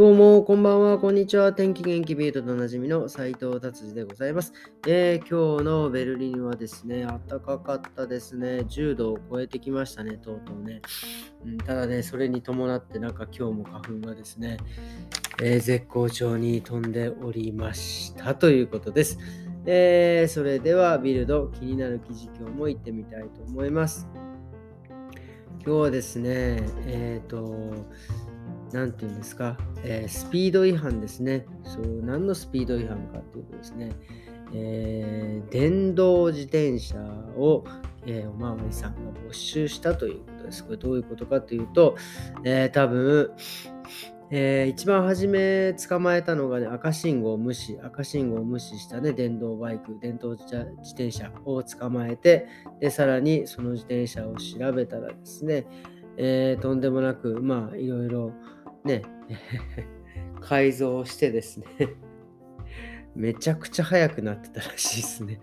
どうも、こんばんは、こんにちは。天気元気ビートとおなじみの斉藤達治でございます、えー、今日のベルリンはですね、暖かかったですね。10度を超えてきましたね、とうとうね。うん、ただね、それに伴って、なんか今日も花粉がですね、えー、絶好調に飛んでおりましたということです。えー、それでは、ビルド、気になる記事今日も行ってみたいと思います。今日はですね、えっ、と、何て言うんですか、えー、スピード違反ですね。そう、何のスピード違反かというとですね、えー、電動自転車を、えー、おまわりさんが没収したということです。これどういうことかというと、えー、多分、えー、一番初め捕まえたのがね、赤信号無視、赤信号無視したね、電動バイク、電動自転車を捕まえて、で、さらにその自転車を調べたらですね、えー、とんでもなく、まあ、いろいろ、ね、改造してですね。めちゃくちゃ速くなってたらしいですね。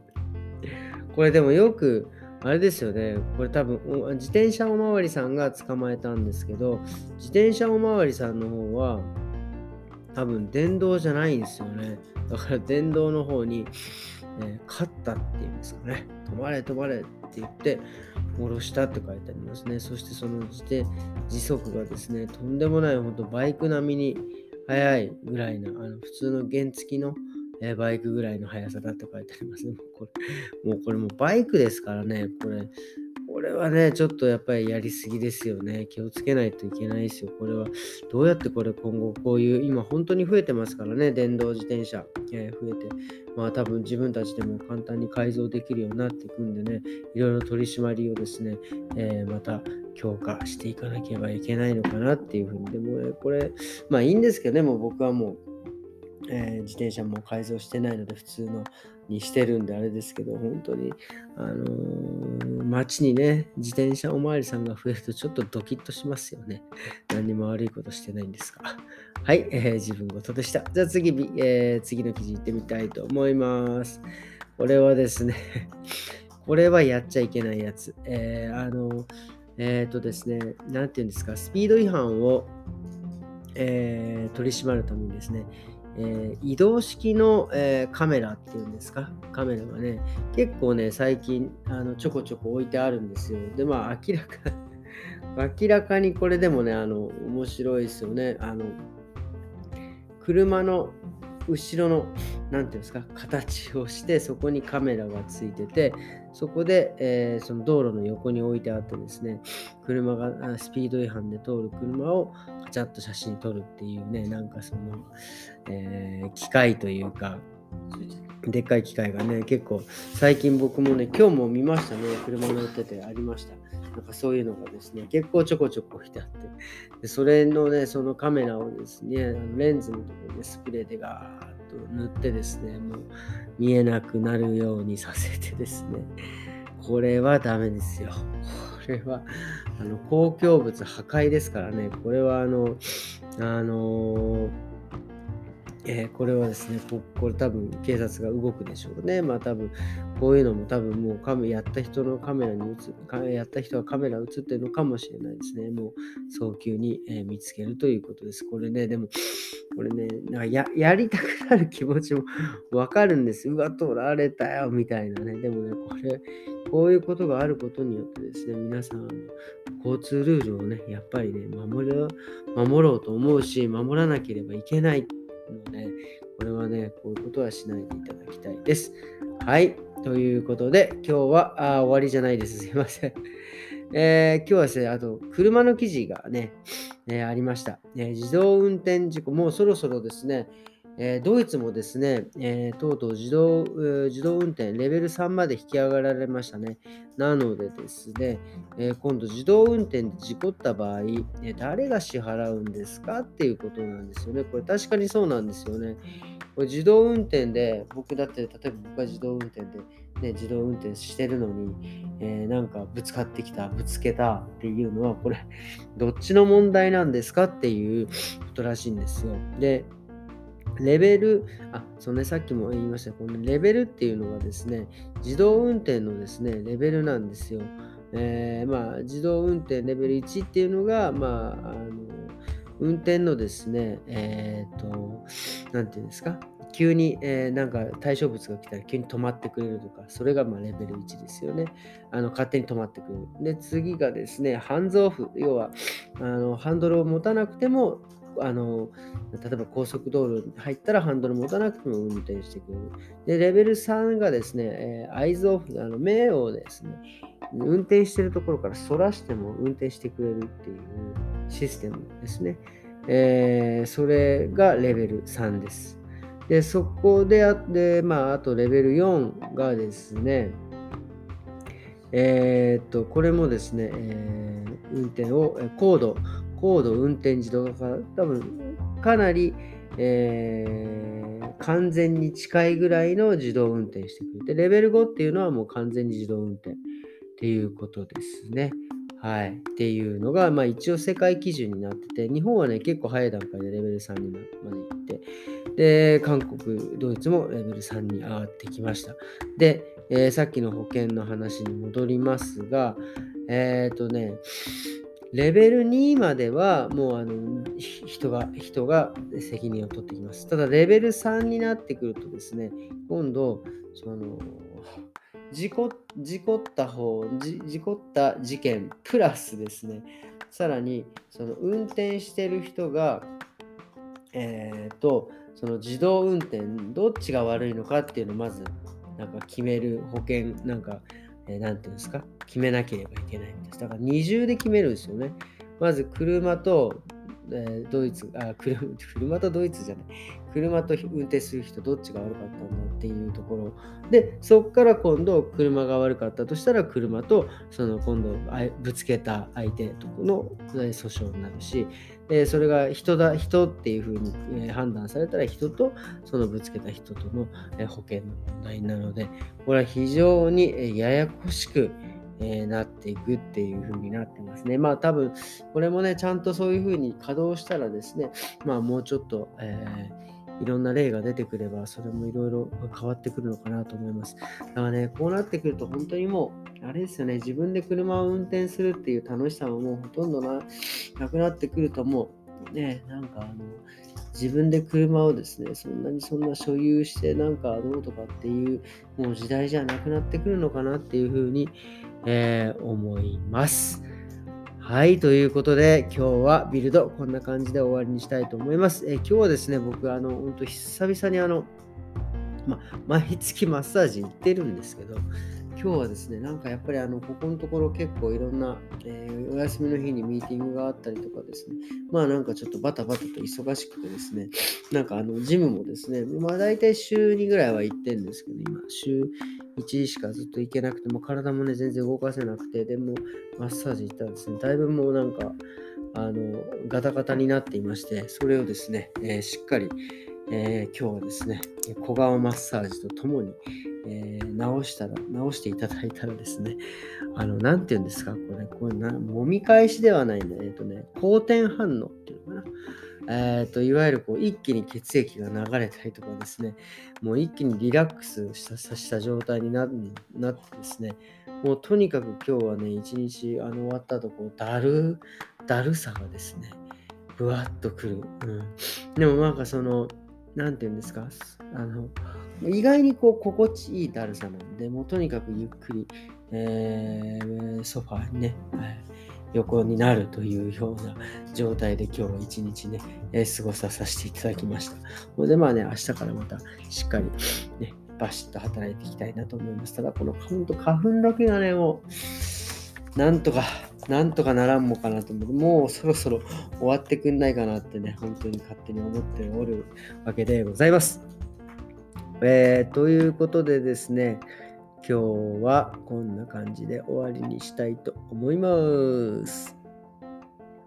これでもよく、あれですよね、これ多分、自転車おまわりさんが捕まえたんですけど、自転車おまわりさんの方は、多分電動じゃないんですよね。だから電動の方に、えー、勝ったっていうんですかね。止まれ止まれって言って、下ろしたって書いてありますね。そしてその時点、時速がですね、とんでもない、ほんとバイク並みに速いぐらいな、あの普通の原付きの、えバイクぐらいの速さだって書いてありますね。もうこれ、もうこれもバイクですからね、これ、これはね、ちょっとやっぱりやりすぎですよね。気をつけないといけないですよ。これは、どうやってこれ今後こういう、今本当に増えてますからね、電動自転車、えー、増えて、まあ多分自分たちでも簡単に改造できるようになっていくんでね、いろいろ取り締まりをですね、えー、また強化していかなければいけないのかなっていうふうに、でもね、これ、まあいいんですけどね、もう僕はもう、えー、自転車も改造してないので普通のにしてるんであれですけど、本当に、あのー、街にね、自転車おまわりさんが増えるとちょっとドキッとしますよね。何にも悪いことしてないんですが。はい、えー、自分事でした。じゃあ次、えー、次の記事行ってみたいと思います。これはですね これはやっちゃいけないやつ。え、あの、えっ、とですね、なんて言うんですか、スピード違反を、え、取り締まるためにですね、えー、移動式の、えー、カメラっていうんですか？カメラがね結構ね最近あのちょこちょこ置いてあるんですよ。でまあ明らか 明らかにこれでもねあの面白いですよね。あの車の後ろの何ていうんですか形をしてそこにカメラがついててそこで、えー、その道路の横に置いてあってですね車がスピード違反で通る車をカチャッと写真撮るっていうねなんかその、えー、機械というかでっかい機械がね結構最近僕もね今日も見ましたね車乗っててありました。なんかそういうのがですね結構ちょこちょこ置いてあって。でそれのねそのカメラをですねレンズのところでスプレーでガーッと塗ってですね、もう見えなくなるようにさせてですね、これはダメですよ。これは、あの、公共物破壊ですからね、これはあの、あのーえー、これはですねこ、これ多分警察が動くでしょうね。まあ多分、こういうのも多分もうカメやった人のカメラに映るやった人はカメラ映ってるのかもしれないですね。もう早急に、えー、見つけるということです。これね、でも、これね、なんかややりたくなる気持ちも わかるんです。うわ、取られたよ、みたいなね。でもね、これ、こういうことがあることによってですね、皆さん、交通ルールをね、やっぱりね、守る守ろうと思うし、守らなければいけないので、これはね、こういうことはしないでいただきたいです。はい。ということで、今日はあ終わりじゃないです。すいません。えー、今日はですね、あと、車の記事がね、えー、ありました、えー、自動運転事故、もうそろそろですね、えー、ドイツもですね、えー、とうとう自動、自動運転レベル3まで引き上げられましたね。なのでですね、え、今度自動運転で事故った場合、え誰が支払うんですかっていうことなんですよね。これ確かにそうなんですよね。これ自動運転で、僕だって、例えば僕が自動運転で、ね、自動運転してるのに、えー、なんかぶつかってきた、ぶつけたっていうのは、これ、どっちの問題なんですかっていうことらしいんですよ。で、レベル、あ、そのね、さっきも言いました、このレベルっていうのはですね、自動運転のですね、レベルなんですよ。えー、まあ、自動運転レベル1っていうのが、まあ、あの、運転のですね、えっ、と、なんていうんですか、急に、えー、なんか対象物が来たら急に止まってくれるとか、それがまレベル1ですよね。あの勝手に止まってくれる。で、次がですね、ハンズオフ、要はあのハンドルを持たなくてもあの例えば高速道路に入ったらハンドル持たなくても運転してくれる。で、レベル3がですね、えー、アイズオフ、あの目をですね、運転してるところから反らしても運転してくれるっていうシステムですね。えー、それがレベル3です。で、そこであって、まあ、あとレベル4がですね、えー、っと、これもですね、えー、運転を、高度、高度運転自動化、多分かなり、えー、完全に近いぐらいの自動運転してくれて、レベル5っていうのはもう完全に自動運転っていうことですね。はい。っていうのが、まあ一応世界基準になってて、日本はね、結構早い段階でレベル3にまで行って、で、韓国、ドイツもレベル3に上がってきました。で、えー、さっきの保険の話に戻りますが、えっ、ー、とね、レベル2まではもうあの人が人が責任を取ってきます。ただレベル3になってくるとですね、今度、その事故事故った方事故った事件プラスですね、さらにその運転してる人が、えっ、ー、と、その自動運転どっちが悪いのかっていうのをまずなんか決める保険なんかえー、ていうんですか、決めなければいけないんです。だから二重で決めるんですよね。まず車と、え、ドイツあ車、車とドイツじゃない。車と運転する人どっちが悪かったんだっていうところ。で、そこから今度車が悪かったとしたら車とその今度ぶつけた相手との訴訟になるし、でそれが人だ人っていうふうに、え判断されたら人とそのぶつけた人との、え保険の問題なのでこれは非常に、ややこしく、えーなっていくっていう風になってますね。まあ多分これもねちゃんとそういう風に稼働したらですねまあもうちょっと、えーいろんな例が出てくれば、それもいろいろ変わってくるのかなと思います。だからね、こうなってくると本当にもう、あれですよね、自分で車を運転するっていう楽しさももうほとんどななくなってくるともう、ね、なんかあの、自分で車をですね、そんなにそんな所有してなんかどうとかっていう、もう時代じゃなくなってくるのかなっていうふうに、えー、思います。はい、ということで、今日はビルド、こんな感じで終わりにしたいと思います。え今日はですね、僕、あの、本当久々にあの、ま、毎月マッサージ行ってるんですけど、今日はですね、なんかやっぱりあの、ここのところ結構いろんな、えー、お休みの日にミーティングがあったりとかですね、まあなんかちょっとバタバタと忙しくてですね、なんかあの、ジムもですね、まあ大体週2ぐらいは行ってんですけど、今、週1しかずっと行けなくて、も体もね、全然動かせなくて、でも、マッサージ行ったらですね、だいぶもうなんか、あの、ガタガタになっていまして、それをですね、えー、しっかり、えー、今日はですね、小顔マッサージとともに、えー、直したら、直していただいたらですね、あの、なんて言うんですか、これ、これな、揉み返しではないんだ、えっ、とね、好転反応っていうのかな。えーと、いわゆるこう一気に血液が流れたりとかですね、もう一気にリラックスしたした状態になってですね、もうとにかく今日はね、一日あの終わった後、こうだる、だるさがですね、ぶわっとくる。うん、でもなんかその、なんて言うんですか、あの、意外にこう心地いいだるさなんで、もうとにかくゆっくり、えー、ソファーにね、はい横になるというような状態で今日は一日ね、えー、過ごさせていただきました。ほんでまあね、明日からまたしっかりね、バシッと働いていきたいなと思います。ただこの本当花粉だけがね、もう、なんとかなんとかならんもかなと思って、もうそろそろ終わってくんないかなってね、本当に勝手に思っておるわけでございます。えー、ということでですね、今日はこんな感じで終わりにしたいと思います。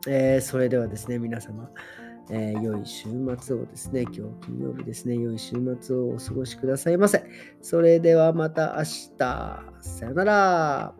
えー、それではですね、皆様、えー、良い週末をですね、今日金曜日ですね、良い週末をお過ごしくださいませ。それではまた明日。さよなら。